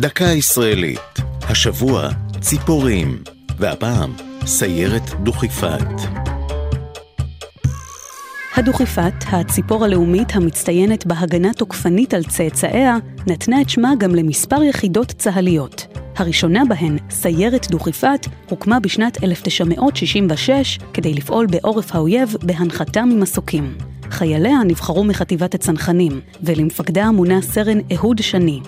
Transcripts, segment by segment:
דקה ישראלית, השבוע ציפורים, והפעם סיירת דוכיפת. הדוכיפת, הציפור הלאומית המצטיינת בהגנה תוקפנית על צאצאיה, נתנה את שמה גם למספר יחידות צה"ליות. הראשונה בהן, סיירת דוכיפת, הוקמה בשנת 1966 כדי לפעול בעורף האויב בהנחתה ממסוקים. חייליה נבחרו מחטיבת הצנחנים, ולמפקדה מונה סרן אהוד שני.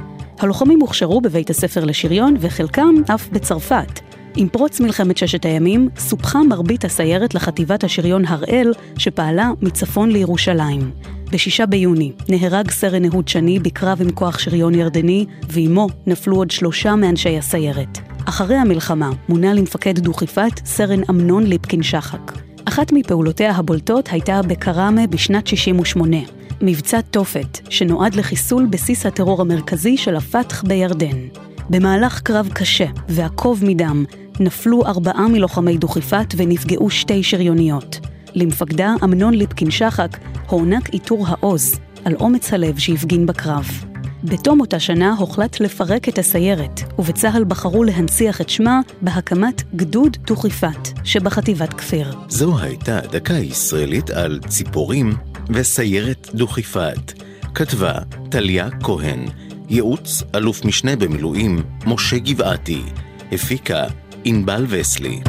הלוחמים הוכשרו בבית הספר לשריון וחלקם אף בצרפת. עם פרוץ מלחמת ששת הימים, סופחה מרבית הסיירת לחטיבת השריון הראל, שפעלה מצפון לירושלים. ב-6 ביוני נהרג סרן אהוד שני בקרב עם כוח שריון ירדני, ועימו נפלו עוד שלושה מאנשי הסיירת. אחרי המלחמה מונה למפקד דוכיפת סרן אמנון ליפקין שחק. אחת מפעולותיה הבולטות הייתה בקראמה בשנת 68, מבצע תופת, שנועד לחיסול בסיס הטרור המרכזי של הפתח בירדן. במהלך קרב קשה ועקוב מדם, נפלו ארבעה מלוחמי דוכיפת ונפגעו שתי שריוניות. למפקדה אמנון ליפקין שחק הוענק עיטור העוז על אומץ הלב שהפגין בקרב. בתום אותה שנה הוחלט לפרק את הסיירת, ובצה"ל בחרו להנציח את שמה בהקמת גדוד דוכיפת שבחטיבת כפיר. זו הייתה דקה ישראלית על ציפורים וסיירת דוכיפת. כתבה טליה כהן, ייעוץ אלוף משנה במילואים משה גבעתי, הפיקה ענבל וסלי.